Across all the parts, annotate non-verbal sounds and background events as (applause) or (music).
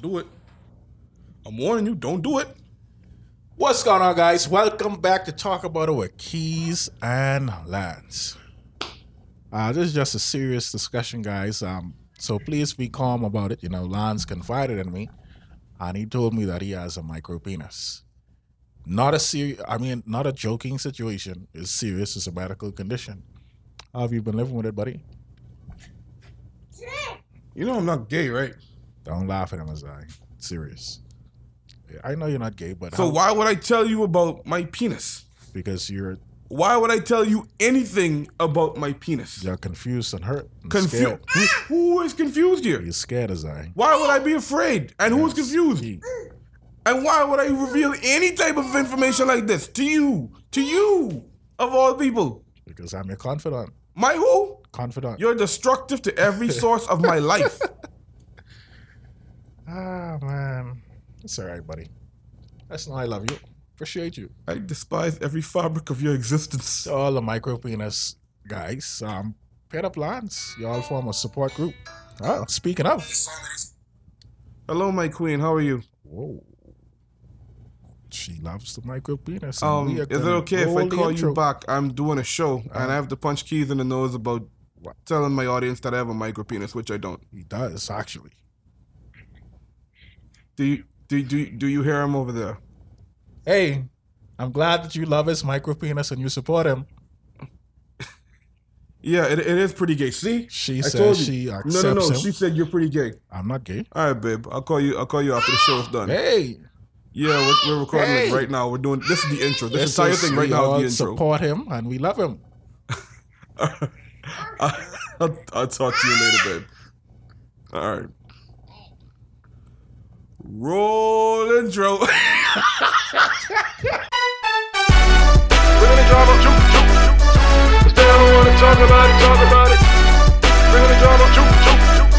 Don't do it. I'm warning you, don't do it. What's going on, guys? Welcome back to talk about our keys and lands. Uh, this is just a serious discussion, guys. Um, so please be calm about it. You know, Lance confided in me, and he told me that he has a micro penis. Not a serious, I mean, not a joking situation. It's serious. It's a medical condition. How have you been living with it, buddy? You know I'm not gay, right? Don't laugh at him, as I serious. I know you're not gay, but So how- why would I tell you about my penis? because you're Why would I tell you anything about my penis? you're confused and hurt, and Confused. Who, who is confused here? You're scared as I. Why would I be afraid? And who's confused? He- And why would I reveal any type of information like this to you? To you, of all people. Because I'm your confidant. My who? Confidant. You're destructive to every (laughs) source of my life. Ah man, it's all right, buddy. That's not I love you. Appreciate you. I despise every fabric of your existence. To all the micro penis guys, um, paid up lines. Y'all form a support group. Oh, speaking of, Hello, my queen. How are you? whoa, she loves the micro penis. Um, is it okay if I call intro. you back? I'm doing a show and I have to punch keys in the nose about What? telling my audience that I have a micro penis, which I don't. He does actually. Do you do do do you hear him over there? Hey, I'm glad that you love his micro penis and you support him. (laughs) Yeah, it, it is pretty gay. See, She I says she no, no, no. him. She said you're pretty gay. I'm not gay. All right, babe. I'll call you. I'll call you after the show's done. Hey, Yeah, we're, we're recording Hey. it right now. We're doing this is the intro. This, this entire thing right now is the intro. support him and we love him. (laughs) I'll, I'll talk to you later, babe. All right. Roll intro. Bring the drama, juke, juke, juke. Cause they don't wanna talk about it, talk about it. Juke, juke.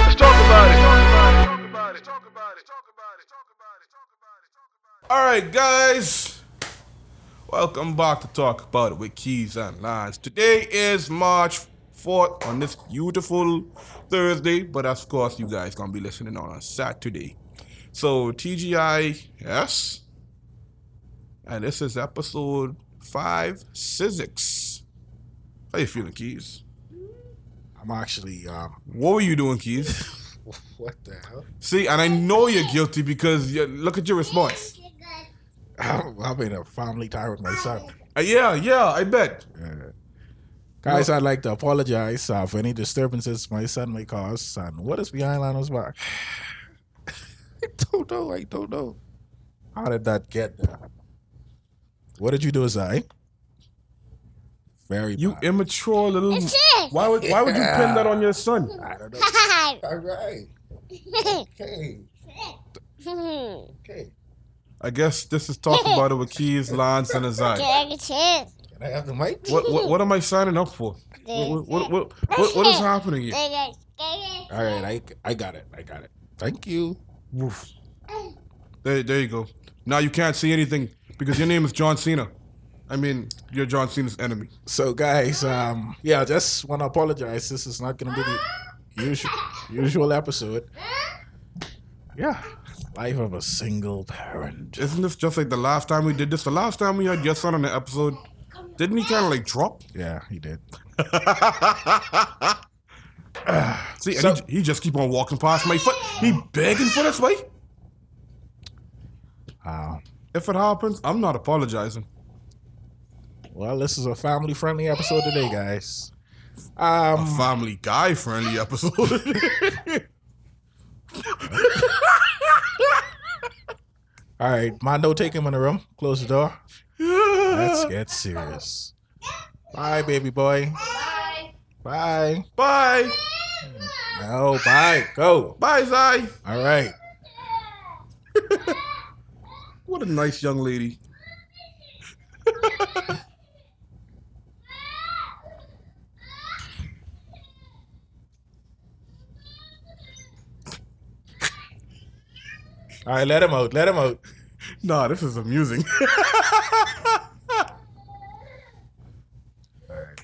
Let's talk about it. Talk about it, talk about it, talk about it, talk about it, talk about it, talk about it, talk about it. All right, guys. Welcome back to Talk About It with Keys and Lines. Today is March 4th on this beautiful Thursday, but of course, you guys gonna be listening on a Saturday. So, TGI, yes. And this is episode 5, Physics. How you feeling, Keys? I'm actually um What were you doing, Keys? (laughs) what the hell? See, and I know you're guilty because you, look at your response. I'm in a family time with my son. Uh, yeah, yeah, I bet. Guys, I'd like to apologize uh, for any disturbances my son may cause. And what is behind Lionel's back? (sighs) I (laughs) don't know. I don't know. How did that get there? What did you do, Zai? Very You bad. immature little. It's it. Why would Why would you pin that on your son? I don't know. (laughs) All right. Okay. Okay. I guess this is talk about it with keys, lines, and a (laughs) eye. Can I have the mic? What, what What am I signing up for? What What What, what, what is happening here? All right. I, I got it. I got it. Thank you. Woof. There, there you go. Now you can't see anything because your name is John Cena. I mean, you're John Cena's enemy. So, guys, um, yeah, I just want to apologize. This is not going to be the usual usual episode. Yeah, life of a single parent. Isn't this just like the last time we did this? The last time we had your son on the episode, didn't he kind of like drop? Yeah, he did. (laughs) (sighs) See, and So- he, he just keep on walking past my foot. He begging for this way. Uh, If it happens, I'm not apologizing. well, this is a family-friendly episode today, guys. Um, Family Guy friendly episode. (laughs) all right, Mondo, take him in the room. Close the door. Let's get serious. Bye, baby boy. Bye. Bye. No, bye. Go. Bye, Zai. All right. (laughs) What a nice young lady. (laughs) All right, let him out. Let him out. Nah, this is amusing. (laughs)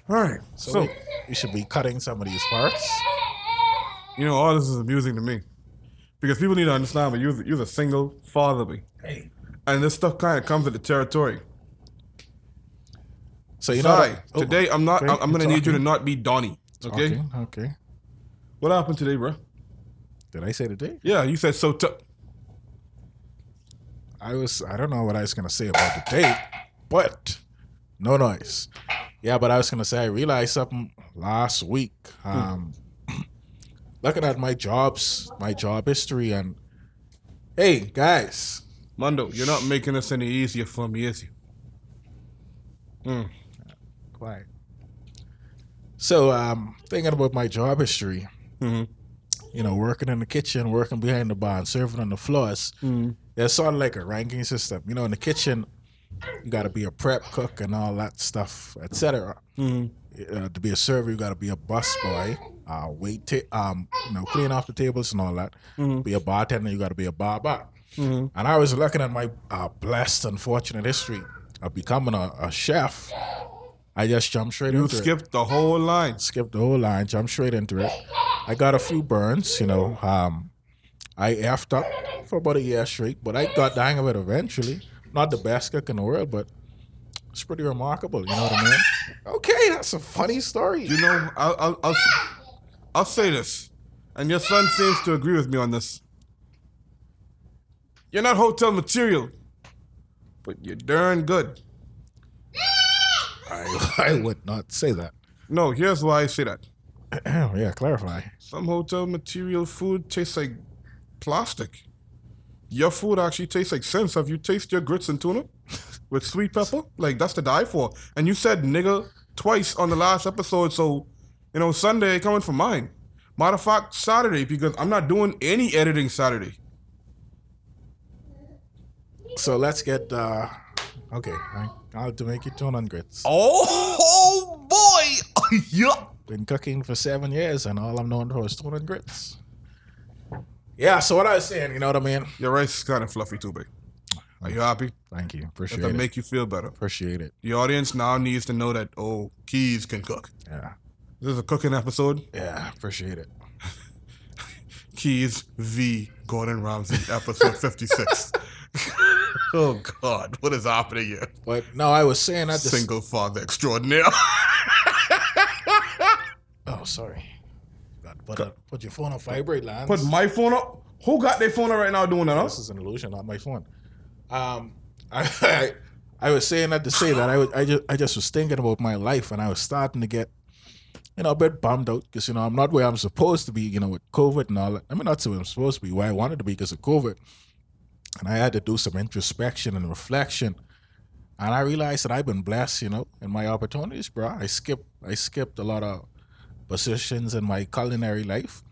All right. So, So, we should be cutting some of these parts. you know, all this is amusing to me. Because people need to understand, but you're, you're a single father, be. Hey. And this stuff kind of comes with the territory. So you know Sorry, that- oh, today I'm not. I'm, I'm gonna need you to not be Donnie. Okay? Okay. Okay. What happened today, bro? Did I say today? Yeah, you said so. T- I was I don't know what I was gonna say about the date, but no noise. Yeah, but I was gonna say I realized something last week. Um looking at my jobs, my job history and hey guys, Mondo, you're not making this any easier for me, is you? Mm. quiet. So um thinking about my job history, Mhm. you know, working in the kitchen, working behind the bar, and serving on the floors. There's sort of like a ranking system. You know, in the kitchen, you got to be a prep cook and all that stuff, etc. Uh, to be a server, you got to be a bus boy, uh, wait, ta- um, you know, clean off the tables and all that. Be a bartender, you got to be a barber. And I was looking at my uh, blessed, unfortunate history of becoming a, a chef. I just jumped straight You into it skipped the whole line. skipped the whole line, jumped straight into it. I got a few burns, you know. Um, I effed up for about a year straight, but I got the hang of it eventually. Not the best cook in the world, but it's pretty remarkable. You know what I mean? Okay, that's a funny story. You know, I'll, I'll, I'll, I'll say this, and your son seems to agree with me on this. You're not hotel material, but you're darn good. I, (laughs) I would not say that. No, here's why I say that. (clears throat) yeah, clarify. Some hotel material food tastes like plastic. Your food actually tastes like sense. Have you tasted your grits and tuna with sweet pepper? Like that's to die for. And you said nigga twice on the last episode, so you know Sunday coming for mine. Matter of fact, Saturday because I'm not doing any editing Saturday. So let's get. uh Okay, I'll have to make you tune on grits. Oh, oh boy, (laughs) yeah. Been cooking for seven years, and all I'm known for is tune and grits. Yeah, so what I was saying, you know what I mean? Your rice is kind of fluffy too, babe. Are you happy? Thank you. Does Appreciate that it. make you feel better? Appreciate it. The audience now needs to know that oh, Keys can cook. Yeah. This is a cooking episode. Yeah, appreciate it. (laughs) Keys v. Gordon Ramsay, episode (laughs) 56. (laughs) oh, God. What is happening here? But no, I was saying that Single father extraordinaire. Oh, sorry. Got put, a, put your phone on vibrate, Lance. Put my phone up. Who got their phone up right now doing that? Huh? this is an illusion, not my phone. Um, I, (laughs) I, I was saying that to say that I was, I just, I just was thinking about my life, and I was starting to get, you know, a bit bummed out because you know I'm not where I'm supposed to be, you know, with COVID and all that. I mean, not where I'm supposed to be, where I wanted to be because of COVID, and I had to do some introspection and reflection. And I realized that I've been blessed, you know, in my opportunities, bro. I skipped, I skipped a lot of positions in my culinary life.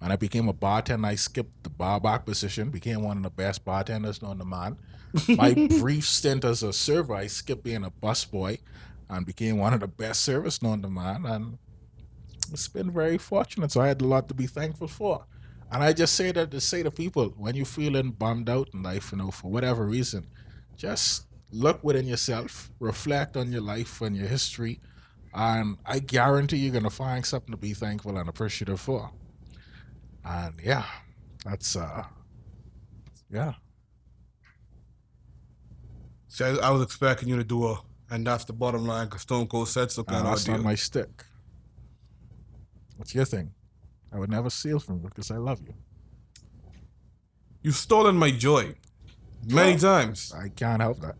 And I became a bartender, I skipped the bar back position, became one of the best bartenders known to man. My (laughs) brief stint as a server, I skipped being a busboy and became one of the best servers known to man. And it's been very fortunate. So I had a lot to be thankful for. And I just say that to say to people, when you're feeling bummed out in life, you know, for whatever reason, just look within yourself, reflect on your life and your history, and I guarantee you're gonna find something to be thankful and appreciative for. And yeah, that's uh yeah. See, I, I was expecting you to do a, and that's the bottom line, because Stone Cold said so Uh, kind of that's not my stick. What's your thing? I would never steal from you because I love you. You've stolen my joy many times. I can't help that.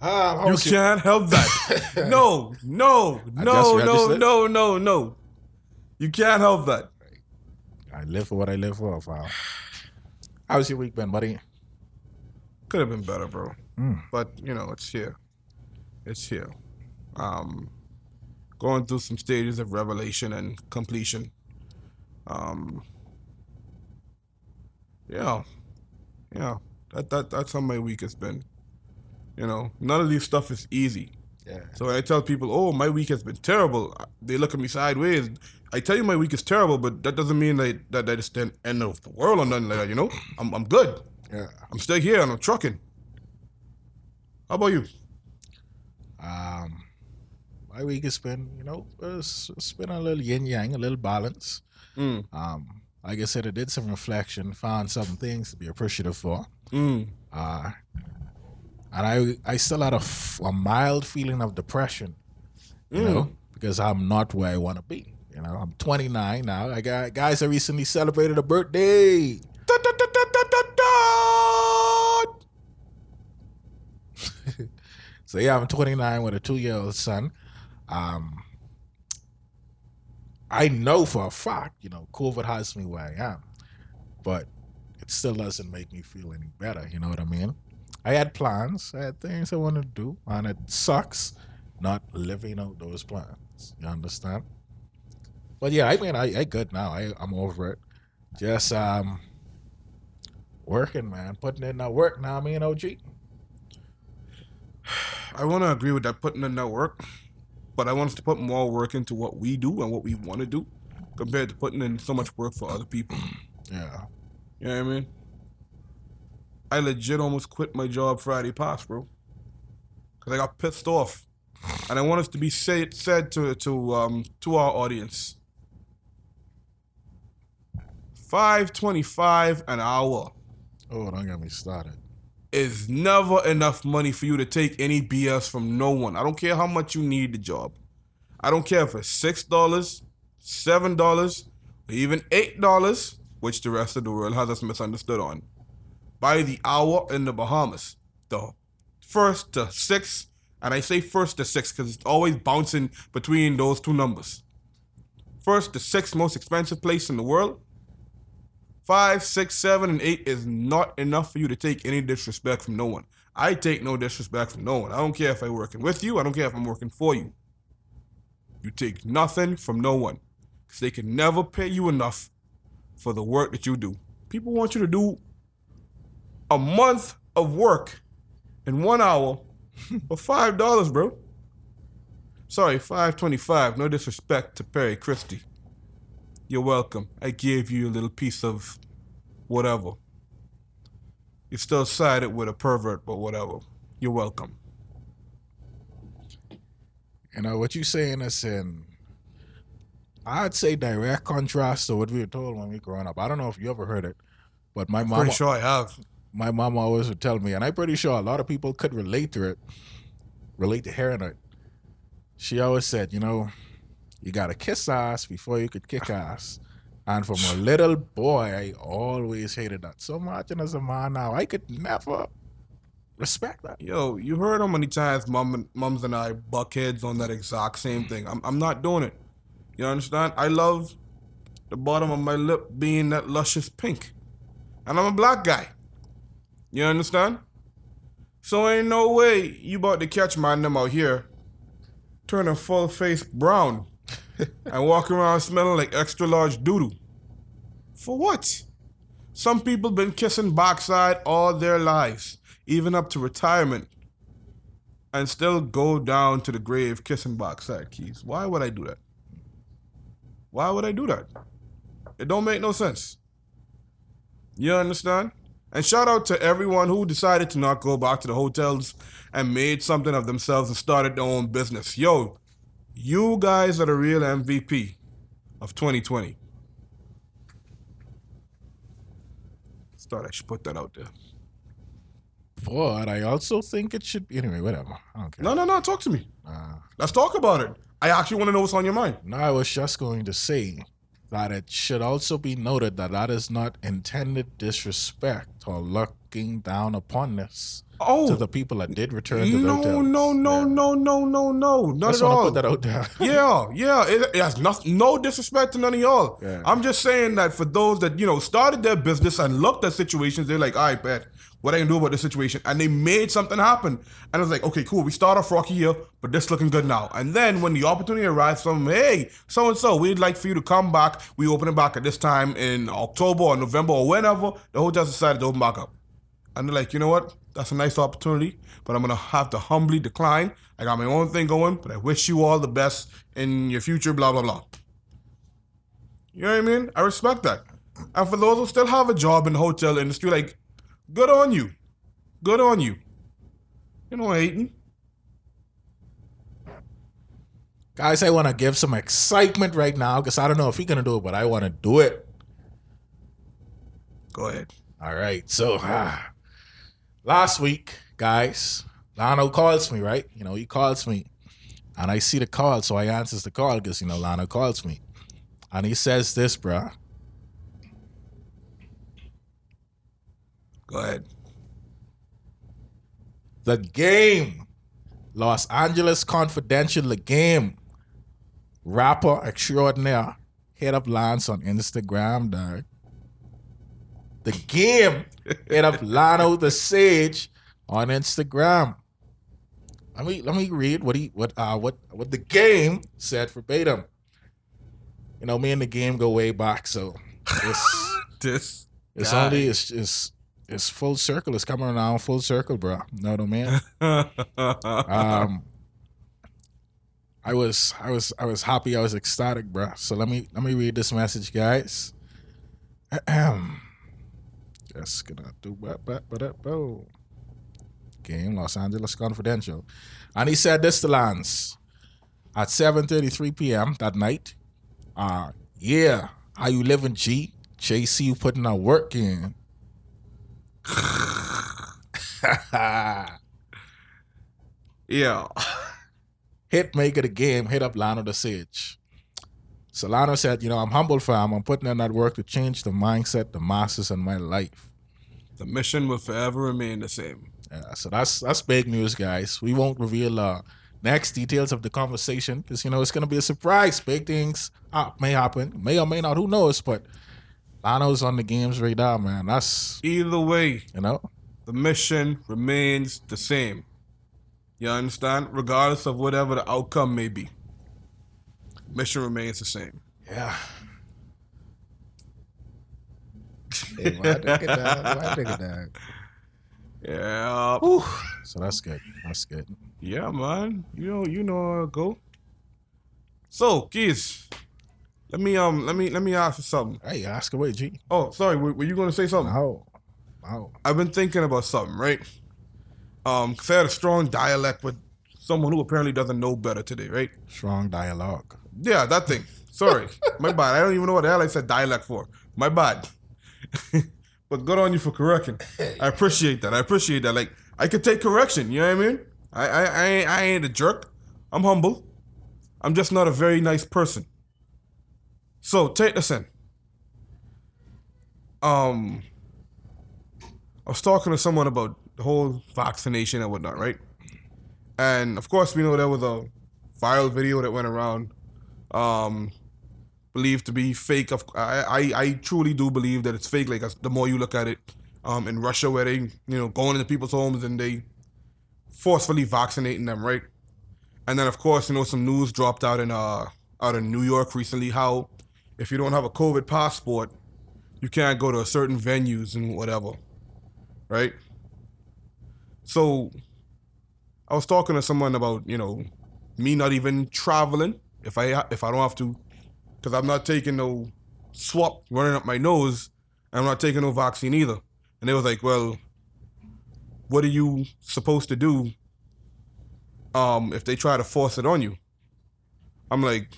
Ah, You can't help that. (laughs) no, no, no, no, no, no, no. You can't help that. I live for what I live for, Val. How's your week been, buddy? Could have been better, bro. Mm. But you know, it's here. It's here. Um, going through some stages of revelation and completion. Um, yeah, yeah. That that that's how my week has been. You know, none of these stuff is easy. Yeah. So when I tell people, "Oh, my week has been terrible," they look at me sideways. I tell you my week is terrible, but that doesn't mean that that, that it's the end of the world or nothing like that. You know, I'm I'm good. Yeah. I'm still here and I'm trucking. How about you? Um, my week has been, you know, it's, it's been a little yin yang, a little balance. Mm. Um, like I said, I did some reflection, found some things to be appreciative for. Mm. Uh, and I I still had a, f- a mild feeling of depression, you know, because I'm not where I want to be. You know, I'm 29 now. I got guys that recently celebrated a birthday. So yeah, I'm 29 with a two year old son. Um, I know for a fact, you know, COVID has me where I am, but it still doesn't make me feel any better. You know what I mean? I had plans, I had things I wanted to do, and it sucks not living out those plans. You understand? But yeah, I mean, I, I good now. I, I'm over it. Just um, working, man, putting in that work now. Me and OG. I want to agree with that, putting in that work, but I want us to put more work into what we do and what we want to do compared to putting in so much work for other people. Yeah. You know what I mean? I legit almost quit my job Friday past, bro. Cause I got pissed off, and I want us to be said said to to um to our audience. Five twenty five an hour Oh, don't get me started. Is never enough money for you to take any BS from no one. I don't care how much you need the job. I don't care if it's six dollars, seven dollars, or even eight dollars, which the rest of the world has us misunderstood on. By the hour in the Bahamas, the first to six, and I say first to six because it's always bouncing between those two numbers. First to sixth most expensive place in the world. Five, six, seven, and eight is not enough for you to take any disrespect from no one. I take no disrespect from no one. I don't care if I'm working with you. I don't care if I'm working for you. You take nothing from no one because they can never pay you enough for the work that you do. People want you to do a month of work in one hour for five dollars, bro. Sorry, five twenty-five. No disrespect to Perry Christie. You're welcome. I gave you a little piece of whatever. You're still sided with a pervert, but whatever. You're welcome. You know what you're saying is in I'd say direct contrast to what we were told when we growing up. I don't know if you ever heard it, but my mom Pretty sure I have. my mom always would tell me, and I'm pretty sure a lot of people could relate to it, relate to hearing it. She always said, you know, you gotta kiss ass before you could kick (laughs) ass. And from a little boy, I always hated that so much. And as a man now, I could never respect that. Yo, you heard how many times mom and, mums and I buck heads on that exact same thing. I'm, I'm not doing it. You understand? I love the bottom of my lip being that luscious pink. And I'm a black guy. You understand? So ain't no way you about to catch my them out here turning full face brown (laughs) and walk around smelling like extra large doodoo. For what? Some people been kissing backside all their lives, even up to retirement, and still go down to the grave kissing backside keys. Why would I do that? Why would I do that? It don't make no sense. You understand? And shout out to everyone who decided to not go back to the hotels and made something of themselves and started their own business. Yo, you guys are the real MVP of 2020. Just thought I should put that out there. But I also think it should be anyway, whatever. I don't care. No, no, no. Talk to me. Uh, Let's talk about it. I actually want to know what's on your mind. No, I was just going to say that it should also be noted that that is not intended disrespect or looking down upon this Oh, to the people that did return to the no, hotels. no, no, Yeah. no, no, no, no, not Just at all. put that out there. (laughs) yeah, yeah. It, it has nothing, no disrespect to none of y'all. Yeah. I'm just saying that for those that you know started their business and looked at situations, they're like, "All right, bet what I can do about this situation," and they made something happen. And it's like, okay, cool. We start off rocky here, but this looking good now. And then when the opportunity arrives, from hey, so and so, we'd like for you to come back. We open it back at this time in October or November or whenever. The hotels decided to open back up. And they're like, you know what? That's a nice opportunity, but I'm gonna have to humbly decline. I got my own thing going, but I wish you all the best in your future, blah blah blah. You know what I mean? I respect that. And for those who still have a job in the hotel industry, like, good on you. Good on you. You know, hating. Guys, I want to give some excitement right now because I don't know if we're going to do it, but I want to do it. Go ahead. All right. So ah, last week, guys, Lano calls me, right? You know, he calls me. And I see the call, so I answers the call because you know Lano calls me. And he says this, bruh. Go ahead. The game. Los Angeles Confidential, the game. Rapper extraordinaire. Hit up Lance on Instagram, dog. The game. Hit up Lano the Sage on Instagram. Let me let me read what he what uh what what the game said verbatim. You know, me and the game go way back, so it's (laughs) This. it's guy. only it's it's it's full circle. It's coming around full circle, bro. Know what I mean? (laughs) um I was I was I was happy, I was ecstatic, bro. So let me let me read this message, guys. Ahem. (clears throat) Just gonna do what but up oh. Game Los Angeles Confidential. And he said this to Lance at 7:33 p.m. that night. Uh yeah, how you living, G? JC you putting that work in. (laughs) yeah. hit maker the game, hit up Lano the Sage. So Lano said, you know, I'm humble fam. I'm putting in that work to change the mindset, the masses in my life. The mission will forever remain the same. Yeah, so that's that's big news, guys. We won't reveal uh next details of the conversation because you know it's gonna be a surprise. Big things uh, may happen, may or may not, who knows, but Lano's on the game's radar, man. That's Either way, you know, the mission remains the same. You understand? Regardless of whatever the outcome may be. Mission remains the same. yeah. Hey, why take it down? Why take it down? Yeah. So that's good. That's good. Yeah, man. You know, you know how it go. So, kids, let me um let me let me ask you something. Hey, ask away, G. Oh, sorry, were, were you gonna say something? Wow. Wow. I've been thinking about something, right? Um, cause I had a strong dialect with someone who apparently doesn't know better today, right? Strong dialogue. Yeah, that thing. Sorry, my bad. I don't even know what the hell I said dialect for. My bad. (laughs) but good on you for correcting. I appreciate that. I appreciate that. Like I could take correction. You know what I mean? I I I ain't, I ain't a jerk. I'm humble. I'm just not a very nice person. So take this in. Um, I was talking to someone about the whole vaccination and whatnot, right? And of course, we know there was a viral video that went around, um, believed to be fake. Of I, I, I truly do believe that it's fake. Like the more you look at it, um, in Russia where they, you know, going into people's homes and they forcefully vaccinating them, right? And then of course, you know, some news dropped out in uh out in New York recently how if you don't have a COVID passport, you can't go to certain venues and whatever, right? So I was talking to someone about you know me not even traveling if I if I don't have to, because I'm not taking no swap running up my nose, I'm not taking no vaccine either. And they was like, well, what are you supposed to do um, if they try to force it on you? I'm like,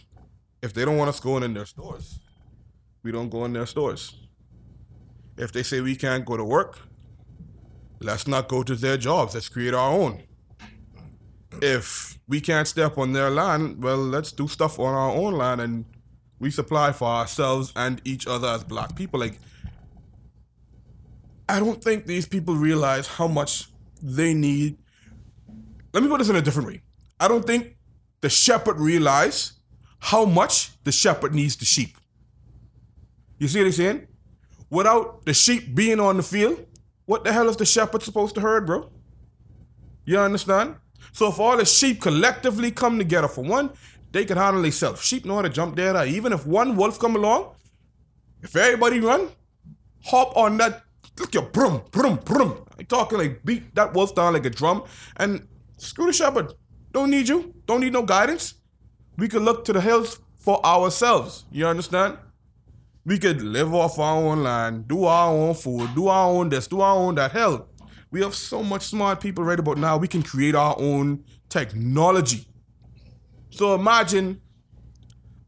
if they don't want us going in their stores, we don't go in their stores. If they say we can't go to work, let's not go to their jobs. Let's create our own. If we can't step on their land, well, let's do stuff on our own land and we supply for ourselves and each other as black people. Like, I don't think these people realize how much they need. Let me put this in a different way. I don't think the shepherd realize how much the shepherd needs the sheep. You see what I'm saying? Without the sheep being on the field, what the hell is the shepherd supposed to herd, bro? You understand? So if all the sheep collectively come together for one, they can handle themselves. Sheep know how to jump there. Even if one wolf come along, if everybody run, hop on that, look your brum, brum, brum. I talking like beat that wolf down like a drum and screw the shepherd. Don't need you. Don't need no guidance. We could look to the hills for ourselves. You understand? We could live off our own land, do our own food, do our own this, do our own that. Hell, we have so much smart people right about now. We can create our own technology. So imagine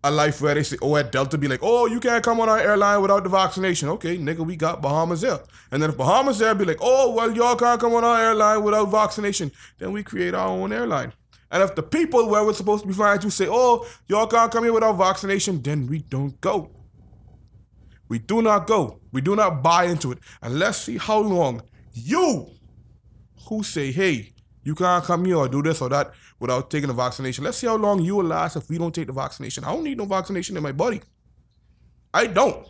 a life where they say, oh, at Delta be like, oh, you can't come on our airline without the vaccination. Okay, nigga, we got Bahamas Air. And then if Bahamas Air be like, oh, well, y'all can't come on our airline without vaccination, then we create our own airline. And if the people where we're supposed to be flying to say, oh, y'all can't come here without vaccination, then we don't go. We do not go. We do not buy into it. And let's see how long you, who say, hey, you can't come here or do this or that without taking the vaccination. Let's see how long you will last if we don't take the vaccination. I don't need no vaccination in my body. I don't.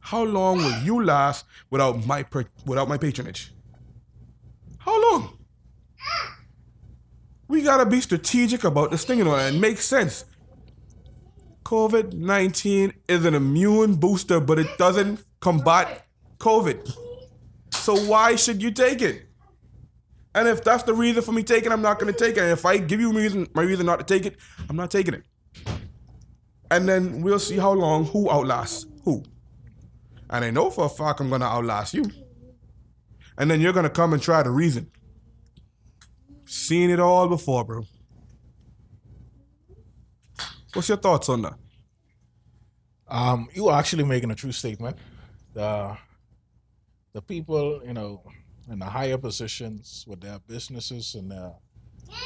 How long will you last without my without my patronage? How long? We gotta be strategic about this thing, you know, and make sense. COVID 19 is an immune booster, but it doesn't combat COVID. So why should you take it? And if that's the reason for me taking, I'm not gonna take it. And if I give you reason my reason not to take it, I'm not taking it. And then we'll see how long who outlasts who. And I know for a fact I'm gonna outlast you. And then you're gonna come and try to reason. Seen it all before, bro. What's your thoughts on that? Um, you are actually making a true statement. The the people, you know, in the higher positions with their businesses and uh,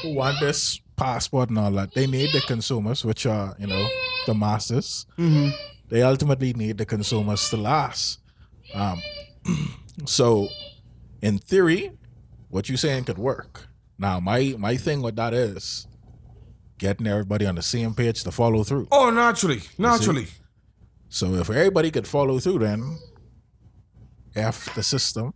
who want this passport and all that, they need the consumers, which are, you know, the masses. They ultimately need the consumers to last. Um, (clears throat) so, in theory, what you're saying could work. Now, my my thing with that is getting everybody on the same page to follow through. Oh, naturally, naturally. So if everybody could follow through, then F the system,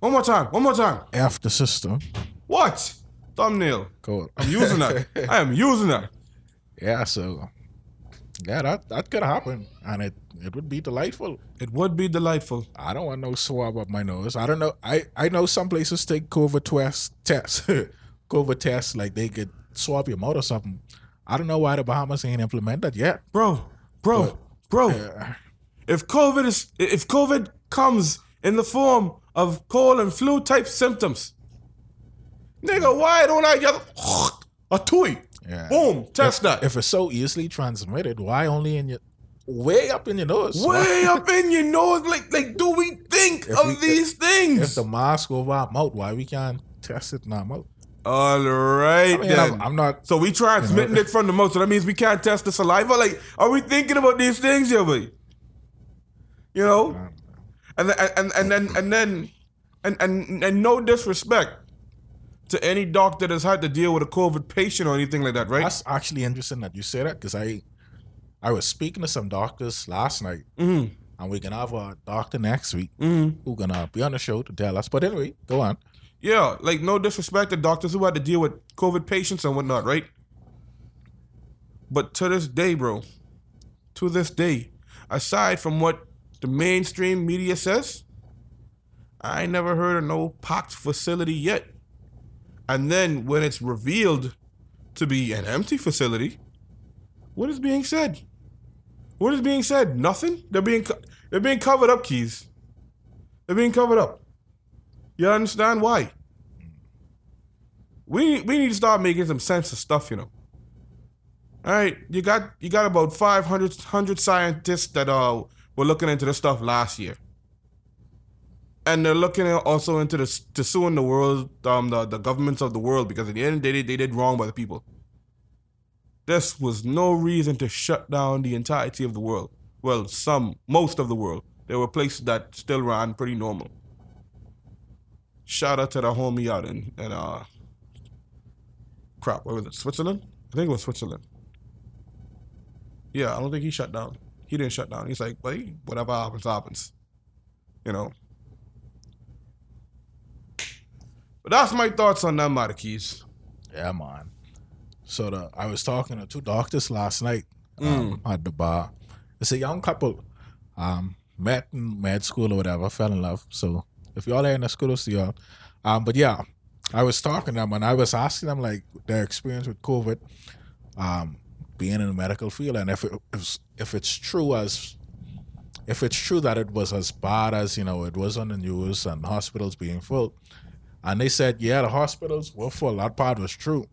One more time, one more time. F the system. What? Thumbnail. Go. I'm using that. (laughs) I am using that. yeah, so yeah, that that could happen, and it it would be delightful. It would be delightful. I don't want no swab up my nose. I don't know. I I know some places take COVID test tests, (laughs) COVID tests like they could swab your mouth or something. I don't know why the Bahamas ain't implemented yet. Bro, bro, bro. Uh, If COVID is if COVID comes in the form of cold and flu type symptoms, nigga, why don't I get a toy? Yeah. Boom, test if, that. If it's so easily transmitted, why only in your way up in your nose? Way up in your nose, like like, do we think If of we- these things? If the mask over our mouth, why we can't test it in our mouth? All right, I mean, then. I'm, I'm not. so we transmitting it from the mouth, so that means we can't test the saliva. Like, are we thinking about these things, yeah, boy? You know, and then, and and then and then and and and no disrespect to any doctor that's had to deal with a COVID patient or anything like that, right? That's actually interesting that you say that because I, I was speaking to some doctors last night, Mm-hmm. and we're gonna have a doctor next week Mm-hmm. who's gonna be on the show to tell us. But anyway, go on. Yeah, like no disrespect to doctors who had to deal with COVID patients and whatnot, right? But to this day, bro, to this day, aside from what the mainstream media says, I ain't never heard of no packed facility yet. And then when it's revealed to be an empty facility, what is being said? What is being said? Nothing. They're being co- they're being covered up, keys. They're being covered up. You understand why? We we need to start making some sense of stuff, you know. All right, you got you got about 500 100 scientists that uh were looking into this stuff last year, and they're looking also into the to suing the world, um, the the governments of the world because at the end of the day they did wrong by the people. This was no reason to shut down the entirety of the world. Well, some, most of the world. There were places that still ran pretty normal. Shout out to the homie out in, in uh crap, where was it? Switzerland? I think it was Switzerland. Yeah, I don't think he shut down. He didn't shut down. He's like, buddy, whatever happens, happens. You know. But that's my thoughts on that matter, Keys. Yeah, man. So the I was talking to two doctors last night um, at the bar. It's a young couple, um, met in med school or whatever, fell in love. So if y'all are in the school, see y'all. Um, but yeah, I was talking to them and I was asking them like their experience with COVID, um, being in the medical field, and if it, if if it's true as if it's true that it was as bad as you know it was on the news and hospitals being full, and they said yeah the hospitals were full. That part was true.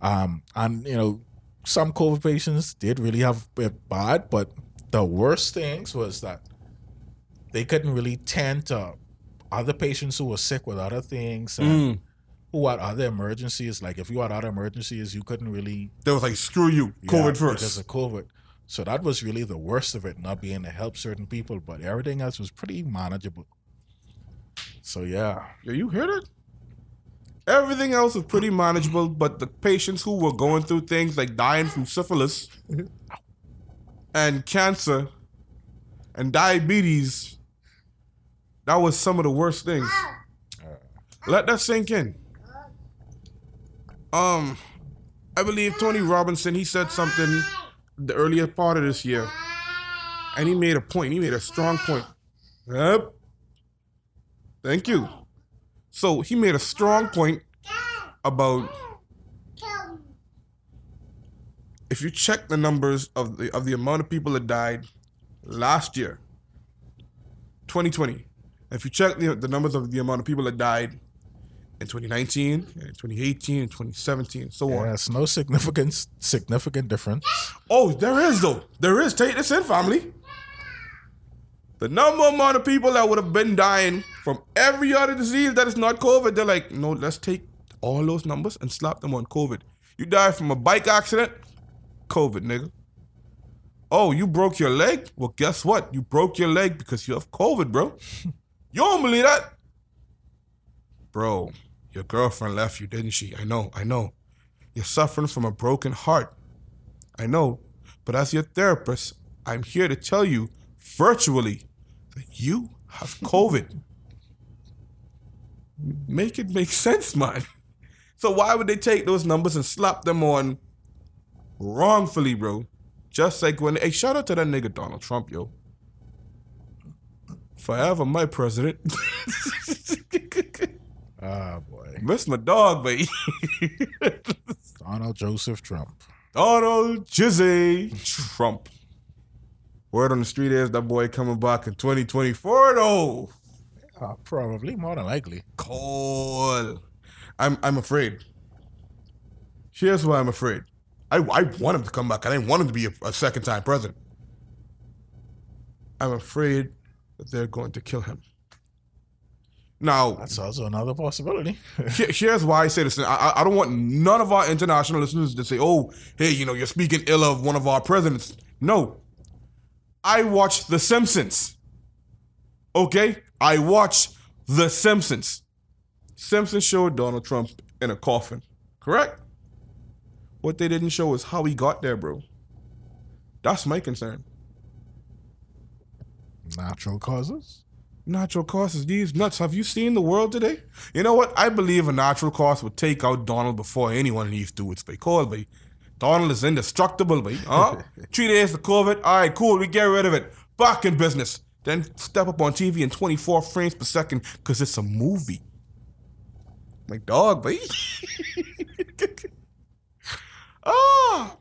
Um, and you know, some COVID patients did really have it bad, but the worst things was that they couldn't really tend to other patients who were sick with other things and who had other emergencies. Like if you had other emergencies, you couldn't really They was like, screw you, yeah, COVID because first. of COVID. So that was really the worst of it, not being able to help certain people, but everything else was pretty manageable. So yeah, Yo, you hear that? Everything else was pretty manageable, but the patients who were going through things like dying from syphilis (laughs) and cancer and diabetes, that was some of the worst things. Let that sink in. Um, I believe Tony Robinson, he said something the earlier part of this year, and he made a point. He made a strong point. Yep. Thank you. So he made a strong point about if you check the numbers of the of the amount of people that died last year, 2020, if you check the, the numbers of the amount of people that died in 2019, and 2018, and 2017, and so on. there's no significant significant difference. Oh, there is though. There is. Take this in, family. The number amount of people that would have been dying from every other disease that is not COVID, they're like, no, let's take all those numbers and slap them on COVID. You die from a bike accident, COVID, nigga. Oh, you broke your leg? Well, guess what? You broke your leg because you have COVID, bro. you don't believe that? Bro, your girlfriend left you, didn't she? I know, I know. You're suffering from a broken heart. I know, but as your therapist, I'm here to tell you virtually that you have (laughs) COVID. make it make sense, man. So why would they take those numbers and slap them on wrongfully, bro? Just like when hey, shout out to that nigga Donald Trump, yo. Forever my president. (laughs) Ah, boy. Miss my dog, baby. (laughs) Donald Joseph Trump. Donald Jizzy Trump. Word on the street is that boy coming back in 2024 though. Uh, probably, more than likely. Cool. I'm I'm afraid. Here's why I'm afraid. I, I want him to come back. I didn't want him to be a, a second time president. I'm afraid that they're going to kill him. Now, That's also another possibility. (laughs) Here's why I say this. I, I- don't want none of our international listeners to say, "Oh, hey, you know, you're speaking ill of one of our presidents." No, I watch The Simpsons. Okay, I watch The Simpsons. Simpsons showed Donald Trump in a coffin, correct? What they didn't show is how he got there, bro. That's my concern. Natural causes. Natural causes, these nuts. Have you seen the world today? You know what? I believe a natural cause would take out Donald before anyone of these dudes be call but Donald is indestructible, but huh? (laughs) Three days of COVID. All right, cool. We get rid of it. Back in business. Then step up on TV in 24 frames per second because it's a movie. My dog, baby. (laughs) ah.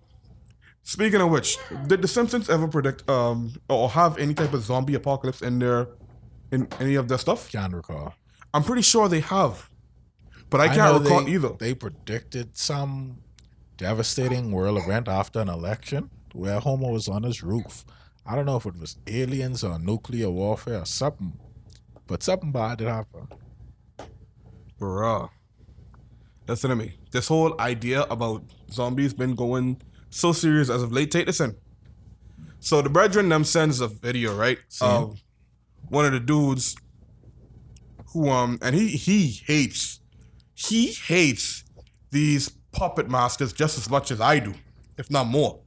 Speaking of which, did The Simpsons ever predict um or have any type of zombie apocalypse in their in any of their stuff? Can't recall. I'm pretty sure they have, but I can't recall they, either. They predicted some devastating world event after an election where Homer was on his roof. I don't know if it was aliens or nuclear warfare or something, but something bad did happen. Bruh. Listen to me. This whole idea about zombies been going so serious as of late. Take this in. So the brethren them sends a video, right? Of one of the dudes who um and he he hates he hates these puppet masters just as much as I do, if not more.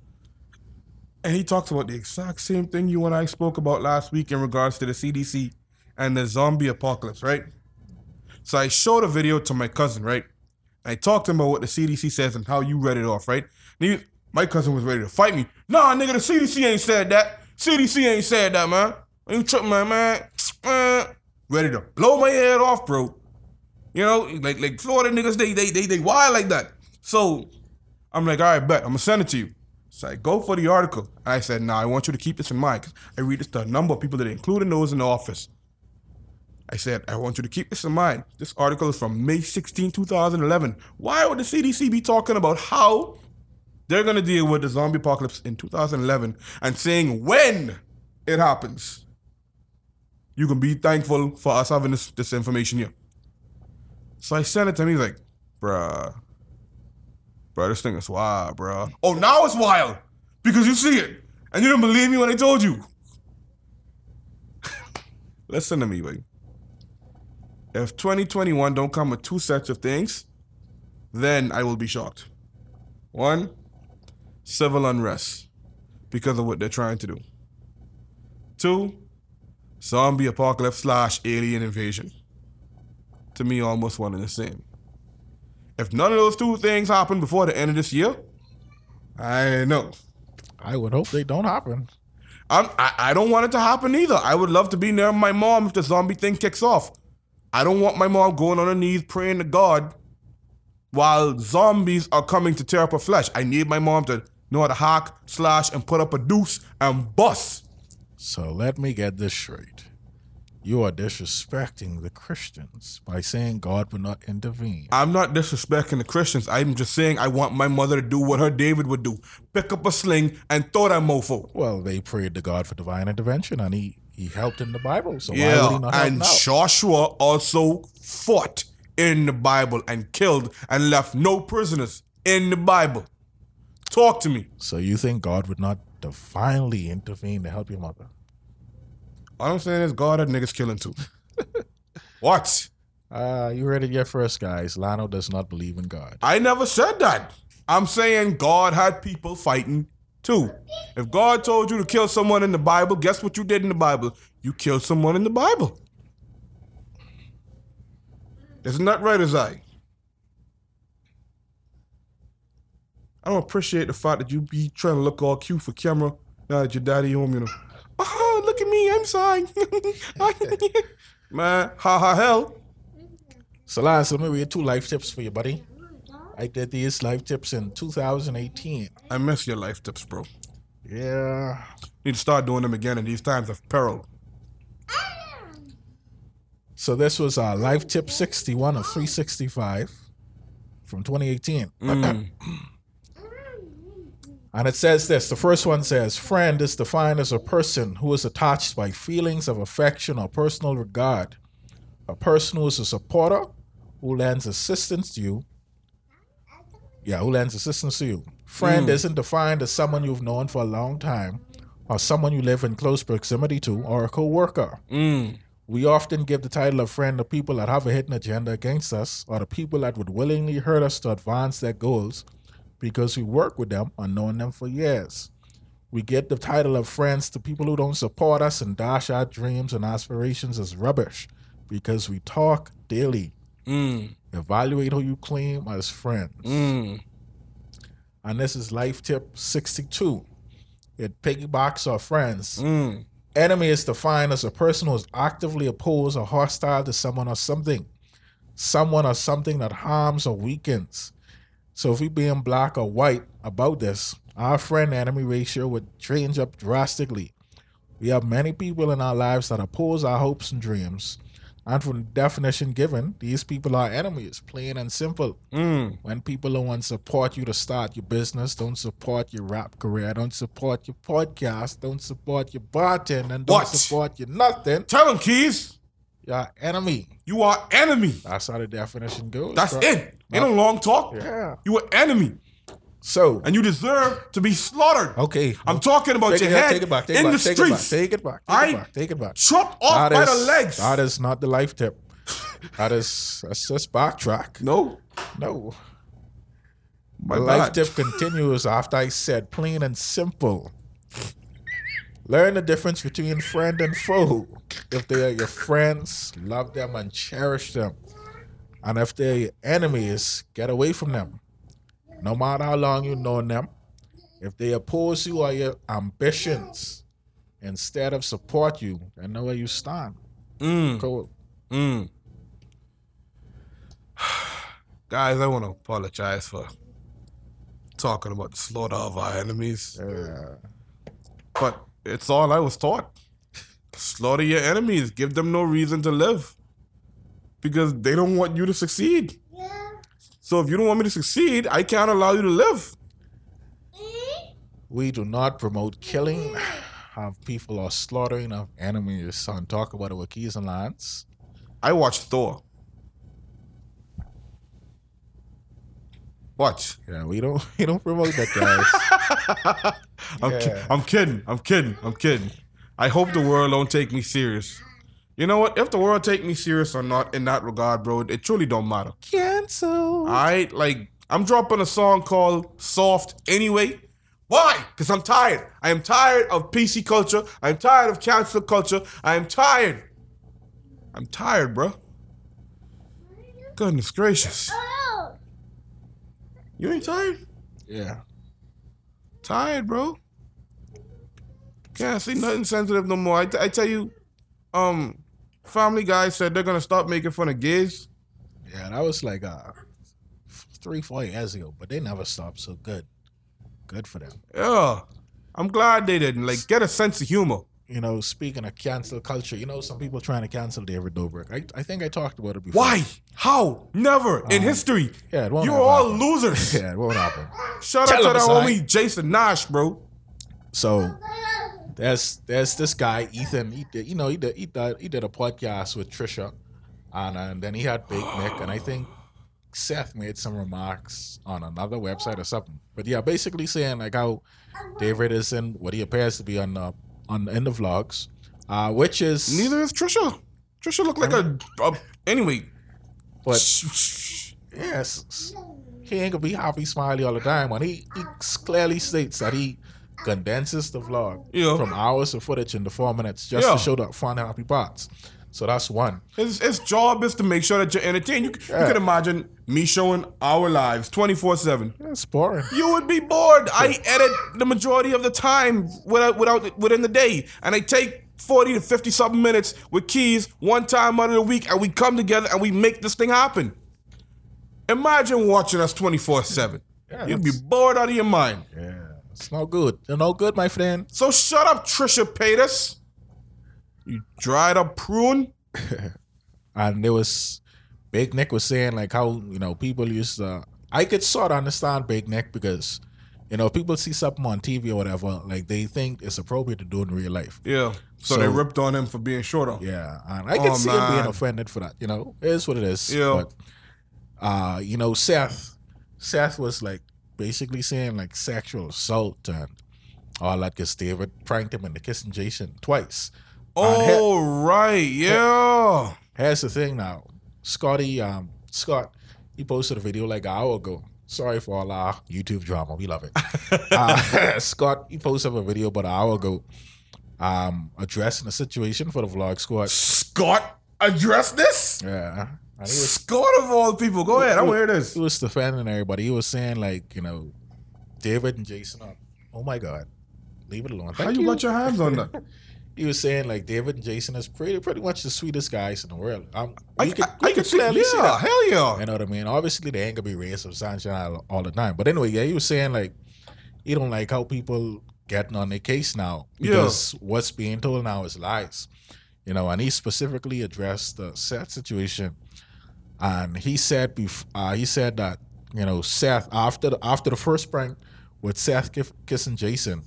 And he talks about the exact same thing you and I spoke about last week in regards to the CDC and the zombie apocalypse, right? So I showed a video to my cousin, right? I talked to him about what the CDC says and how you read it off, right? He, my cousin was ready to fight me. Nah, nigga, the CDC ain't said that. CDC ain't said that, man. Are you tripping, man, man? Man, Ready to blow my head off, bro. You know, like like Florida niggas, they they they they wild like that. So I'm like, all right, bet I'm gonna send it to you. So I go for the article. And I said, nah, I want you to keep this in mind because I read this to a number of people that including those in the office. I said, I want you to keep this in mind. This article is from May 16, 2011. Why would the CDC be talking about how They're gonna deal with the zombie apocalypse in 2011 and saying when it happens, you can be thankful for us having this, this information here. So I sent it to him. He's like, bruh, bruh, this thing is wild, bruh. Oh, now it's wild because you see it and you didn't believe me when I told you. (laughs) Listen to me, baby. If 2021 don't come with two sets of things, then I will be shocked. One, civil unrest because of what they're trying to do. Two, zombie apocalypse slash alien invasion. To me, almost one and the same. If none of those two things happen before the end of this year, I know. I would hope they don't happen. I'm, I, I don't want it to happen either. I would love to be near my mom if the zombie thing kicks off. I don't want my mom going on her knees praying to God while zombies are coming to tear up her flesh. I need my mom to know how to hack, slash, and put up a deuce and bust. So let me get this straight. You are disrespecting the Christians by saying God will not intervene. I'm not disrespecting the Christians. I'm just saying I want my mother to do what her David would do pick up a sling and throw that mofo. Well, they prayed to God for divine intervention, and he he helped in the Bible. So why would Yeah, he not and? Joshua also fought in the Bible and killed and left no prisoners in the Bible. Talk to me. so you think God would not divinely intervene to help your mother? All I'm saying is God had niggas killing too. (laughs) what? Uh, you heard it here first, guys. Lano does not believe in God. I never said that. I'm saying God had people fighting too. If God told you to kill someone in the Bible, guess what you did in the Bible? You killed someone in the Bible. Isn't that right, as I? Don't appreciate the fact that you be trying to look all cute for camera now that your daddy home, you know. Oh, look at me, I'm sorry. (laughs) Man, ha ha hell. So, Lance, let me read two life tips for you, buddy. I did these life tips in 2018. I miss your life tips, bro. Yeah. Need to start doing them again in these times of peril. So this was uh, life tip 61 of 365 from 2018. (clears throat) And it says this the first one says, Friend is defined as a person who is attached by feelings of affection or personal regard. A person who is a supporter, who lends assistance to you. Yeah, who lends assistance to you. Friend hmm. isn't defined as someone you've known for a long time, or someone you live in close proximity to, or a co worker. Hmm. We often give the title of friend to people that have a hidden agenda against us, or the people that would willingly hurt us to advance their goals because we work with them or known them for years. We get the title of friends to people who don't support us and dash our dreams and aspirations as rubbish because we talk daily. Mm. Evaluate who you claim as friends. Mm. And this is life tip 62. It piggybacks our friends. Mm. Enemy is defined as a person who is actively opposed or hostile to someone or something. Someone or something that harms or weakens. So if we being black or white about this, our friend enemy ratio would change up drastically. We have many people in our lives that oppose our hopes and dreams. And from the definition given, these people are enemies, plain and simple. Hmm. When people don't want to support you to start your business, don't support your rap career, don't support your podcast, don't support your bartending, don't What? support your nothing, Tell him, Keys. You're enemy. You are enemy. That's how the definition goes. That's bro. it. Ain't no long talk. Yeah. You are enemy, So, and you deserve to be slaughtered. okay. I'm talking about Take your it, head take it back. Take in it the back. Take it back. streets, Take it back. Take I- it back. Take it back. chopped off That by is- the legs. That is not the life tip. That is that's just backtrack. no, No. my The life tip continues after I said plain and simple. Learn the difference between friend and foe. If they are your friends, love them and cherish them. And if they're your enemies, get away from them. No matter how long you've known them, if they oppose you or your ambitions instead of support you, then know where you stand. Cool. Mm. (sighs) Guys, I want to apologize for talking about the slaughter of our enemies. But it's all I was taught. Slaughter your enemies. Give them no reason to live. Because they don't want you to succeed. So if you don't want me to succeed, I can't allow you to live. Mm-hmm. We do not promote killing mm-hmm. (sighs) of people or slaughtering of enemies on Talk About It with Keys and Lance. I watched Thor. Watch. Yeah, we don't (laughs) we don't promote that, guys. (laughs) I'm, ki- I'm kidding. I'm kidding. I'm kidding. I hope the world don't take me serious. You know what? If the world take me serious or not in that regard, bro, it truly don't matter. Cancel. I like I'm dropping a song called Soft anyway. Why? Because I'm tired. I am tired of PC culture. I'm tired of cancel culture. I am tired. I'm tired, bro. Goodness gracious. Oh, You ain't tired? Yeah. Tired, bro. Can't see nothing sensitive no more. I, t- I tell you, um, Family Guy said they're gonna stop making fun of gays. Yeah, that was like uh three, four years ago, but they never stopped. So good. Good for them. Yeah, I'm glad they didn't. Like, get a sense of humor. You know, speaking of cancel culture, you know, some people trying to cancel David Dobrik. I, I think I talked about it before. Why? How? Never in um, history. yeah, it won't You're all happen. losers. (laughs) Yeah, it won't happen. Shout Tell out to that homie Jason Nash, bro. So there's there's this guy Ethan. He did, you know he did he did, he did a podcast with Trisha, and, and then he had Big Nick, and I think Seth made some remarks on another website or something. But yeah, basically saying like how David is in what he appears to be on the uh, on the in the vlogs, uh, which is Neither is Trisha. Trisha looked like a, a anyway. but yes, he ain't gonna be happy smiley all the time. When he, he clearly states that he condenses the vlog Yeah. from hours of footage into four minutes just Yeah. to show the fun, happy parts. So that's one. His, his job is to make sure that you're entertained. You, you Yeah. can imagine me showing our lives 24 7. It's boring. You would be bored. I edit the majority of the time without, without within the day, and I take 40 to 50 something minutes with keys one time out of the week, and we come together and we make this thing happen. Imagine watching us 24 7. You'd be bored out of your mind. Yeah, it's no good. It's no good, my friend. So shut up, Trisha Paytas. You dried up prune. (laughs) And there was Big Nick was saying like how you know people used to. I could sort of understand Big Nick because you know people see something on TV or whatever, like they think it's appropriate to do in real life. Yeah. So, So- they ripped on him for being shorter. Yeah, and I can Oh, see him being offended for that. You know, it is what it is. Yeah. But uh, you know, Seth, Seth was like basically saying like sexual assault and all that because David pranked him into kissing Jason twice. He- Oh, right. Yeah. Here's the thing now. Scotty, um, Scott, he posted a video like an hour ago. Sorry for all our YouTube drama. We love it. (laughs) uh, (laughs) Scott, he posted a video about an hour ago um, addressing the situation for the vlog squad. Scott addressed this? Yeah. And he was Scott of all people. Go ahead. I want to hear this. he was defending everybody. He was saying like, you know, David and Jason are, oh my God, leave it alone. How Thank you got your hands on that? (laughs) he was saying like David and Jason is pretty pretty much the sweetest guys in the world. Um, I, we could, I, we I could can see. clearly see Yeah, that. hell yeah. You know what I mean? Obviously, they ain't gonna be raised some sunshine all, all the time. But anyway, yeah, he was saying like he don't like how people getting on their case now Yeah. because what's being told now is lies. You know, and he specifically addressed the Seth situation, and he said bef- uh, he said that you know Seth after the, after the first prank with Seth kiss- kissing Jason,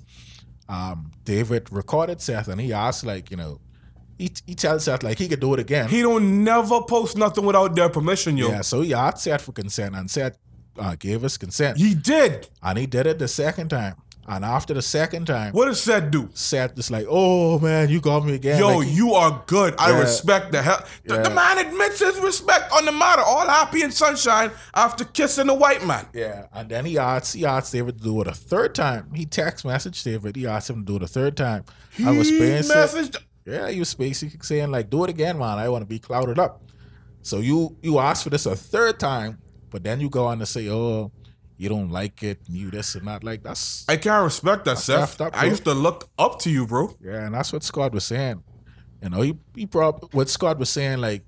um, David recorded Seth and he asked like you know. He, he tells Seth like he could do it again. He don't never post nothing without their permission, yo. Yeah, so he asked Seth for consent, and Seth uh, gave us consent, He did. and he did it the second time. And after the second time, What does Seth do? Seth is like, "Oh man, you got me again." Yo, Like, you are good. I Yeah. respect the hell. The, the man admits his respect on the matter. All happy and sunshine after kissing the white man. yeah. And then he asked, he asked David to do it a third time. He text messaged David. He asked him to do it a third time. I was He Seth. messaged. Yeah, he was basically saying like, "Do it again, man. I want to be clouded up." So you you asked for this a third time, but then you go on to say, "Oh, you don't like it, and you this and that." Like that's I can't respect that, Seth. up, I used to look up to you, bro. Yeah, and that's what Scott was saying. You know, he he brought what Scott was saying, like,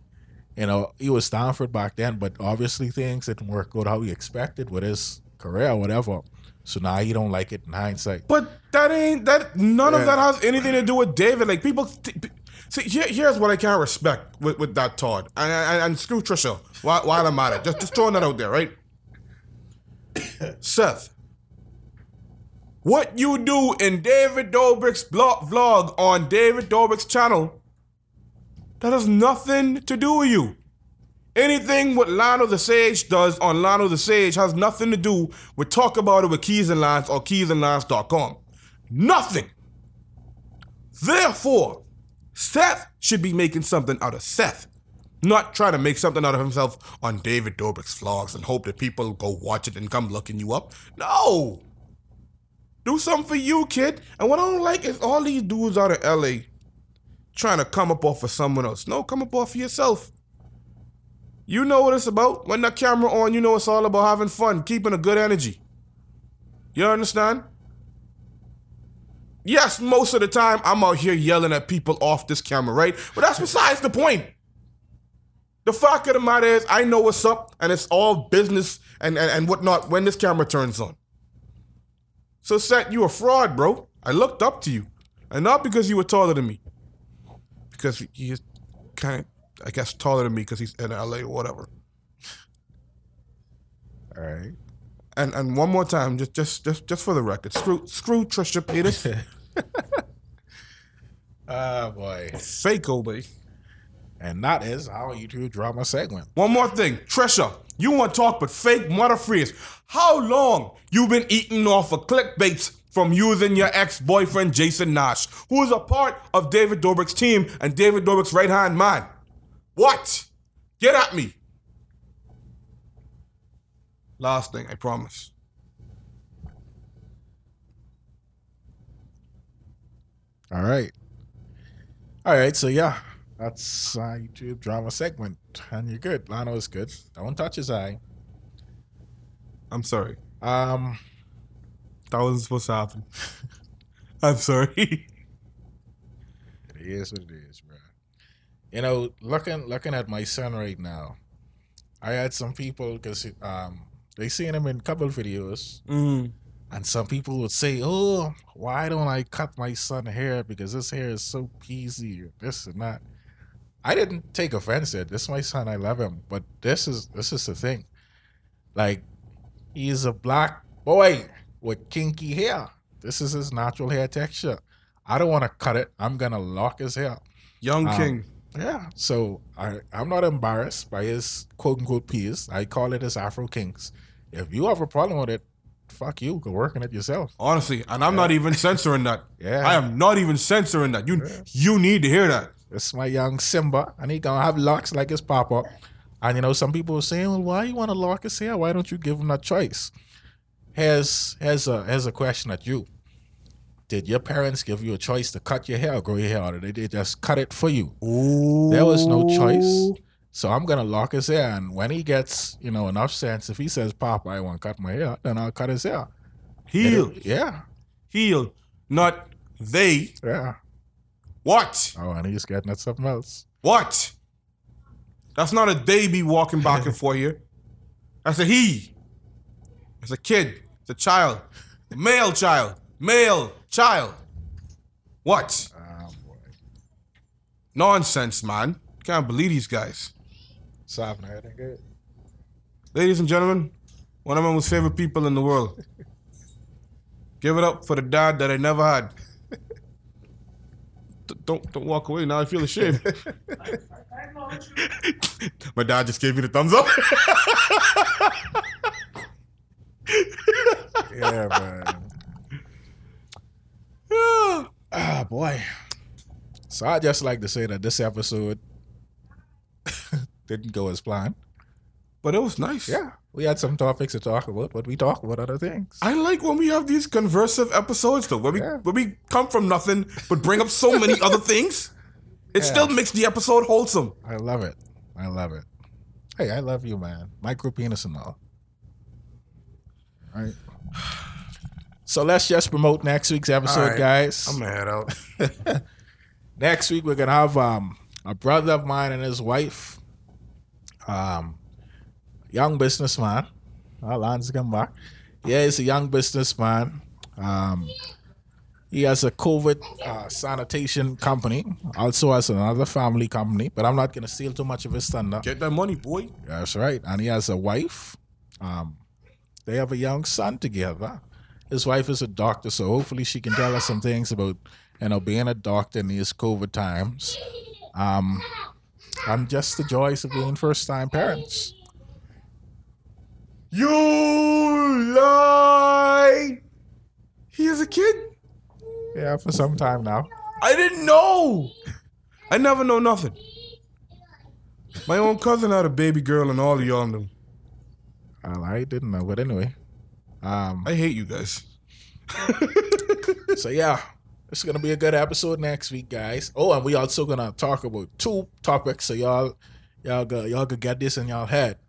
you know, he was Stanford back then, but obviously things didn't work out how he expected with his career or whatever. So now he don't like it in hindsight. But that ain't that. None of that has anything to do with David. Like people. T- see, here, here's what I can't respect with, with that Todd and, and, and screw Trisha. While, while I'm at it, just just throwing that out there, right? (coughs) Seth, What you do in David Dobrik's blog vlog on David Dobrik's channel, that has nothing to do with you. Anything what Lionel the Sage does on Lionel the Sage has nothing to do with Talk About It with Keys and Lines or keysandlines.com. Nothing. Therefore, Seth should be making something out of Seth, not trying to make something out of himself on David Dobrik's vlogs and hope that people go watch it and come looking you up. No. Do something for you, kid. And what I don't like is all these dudes out of LA trying to come up off of someone else. No, come up off of yourself. You know what it's about. When the camera on, you know it's all about having fun, keeping a good energy. You understand? Yes, most of the time I'm out here yelling at people off this camera, right? But that's besides the point. The fact of the matter is, I know what's up, and it's all business and, and, and whatnot when this camera turns on. So, Seth, you a fraud, bro. I looked up to you. And not because you were taller than me. Because he's kind of, I guess, taller than me because he's in LA or whatever. All right. And and one more time, just just just just for the record, screw screw Trisha Paytas, (laughs) Ah, boy. fake Obey. And that is our YouTube drama segment. One more thing, Trisha, you want to talk but fake mother freeze. How long you been eating off of clickbaits from using your ex-boyfriend Jason Nash, who is a part of David Dobrik's team and David Dobrik's right-hand man? What? Get at me. Last thing, I promise. All right. All right. So, yeah, that's our YouTube drama segment. And you're good. Lano is good. Don't touch his eye. I'm sorry. Um, That wasn't supposed to happen. I'm sorry. (laughs) It is what it is, bro. You know, looking looking at my son right now, I had some people because um they seen him in a couple videos, mm. and some people would say, "Oh, why don't I cut my son hair because his hair is so peasy, or this and that." I didn't take offense at this. is my son, I love him, but this is this is the thing. Like, he's a black boy with kinky hair. This is his natural hair texture. I don't want to cut it. I'm gonna lock his hair. Young Um, King. Yeah. So I, I'm not embarrassed by his quote unquote peers. I call it his Afro Kings. If you have a problem with it, fuck you. Go work on it yourself. Honestly, and I'm not even censoring that. (laughs) Yeah. I am not even censoring that. You you need to hear that. This my young Simba, and he gonna have locks like his papa. And you know, some people are saying, "Well, why you want to lock his hair? Why don't you give him that choice?" Here's here's a here's a question at you. Did your parents give you a choice to cut your hair or grow your hair, or did they just cut it for you? There was no choice. So I'm gonna lock his hair, and when he gets, you know, enough sense, if he says, "Pop, I want to cut my hair," then I'll cut his hair. Heal. Yeah, Heal. Not they. yeah. What? Oh, and he's getting at something else. What? That's not a they be walking back and (laughs) forth here. That's a he. It's a kid. It's a child. A male child. Male child. What? Oh boy, Nonsense, man. Can't believe these guys. soft ain't good. Ladies and gentlemen, one of my most favorite people in the world. (laughs) Give it up for the dad that I never had. Don't don't walk away now. I feel ashamed. (laughs) (laughs) My dad just gave me the thumbs up. (laughs) Yeah, man. (sighs) Ah, boy. So I just like to say that this episode didn't go as planned. But it was nice. Yeah, we had some topics to talk about, but we talk about other things. I like when we have these conversive episodes though, where we Yeah. where we come from nothing but bring up so many other (laughs) things. It still makes the episode wholesome. I love it. I love it. Hey, I love you, man. Micro penis and all. All right. So let's just promote next week's episode, right. guys. I'm gonna head out. (laughs) next week we're gonna have um a brother of mine and his wife, um, young businessman. Oh, Lance come back. Yeah, he's a young businessman. Um, he has a COVID uh, sanitation company. Also has another family company, but I'm not gonna steal too much of his thunder. Get that money, boy. That's right. And he has a wife. Um, they have a young son together. his wife is a doctor, so hopefully she can tell us some things about you know being a doctor in these COVID times. Um, and just the joys of being first time parents. You lie. He is a kid. Yeah, for some time now. I didn't know. I never know nothing. My own cousin had a baby girl, and all of y'all knew. Well, I didn't know, but anyway. Um, I hate you guys. so yeah, it's gonna be a good episode next week, guys. Oh, and we also gonna talk about two topics, so y'all, y'all, go, y'all could get this in y'all head.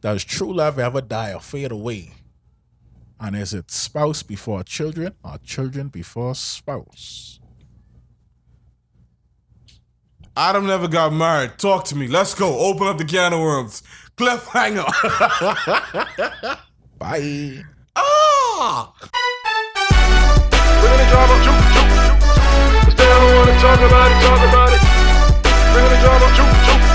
Does true love ever die or fade away? And is it spouse before children or children before spouse? Adam never got married. Talk to me. Let's go. Open up the can of worms. Cliffhanger. (laughs) Bye. ah! Bring the drama, juke, juke, juke. Cause they don't wanna talk about it, talk about it. Bring the drama, juke, juke,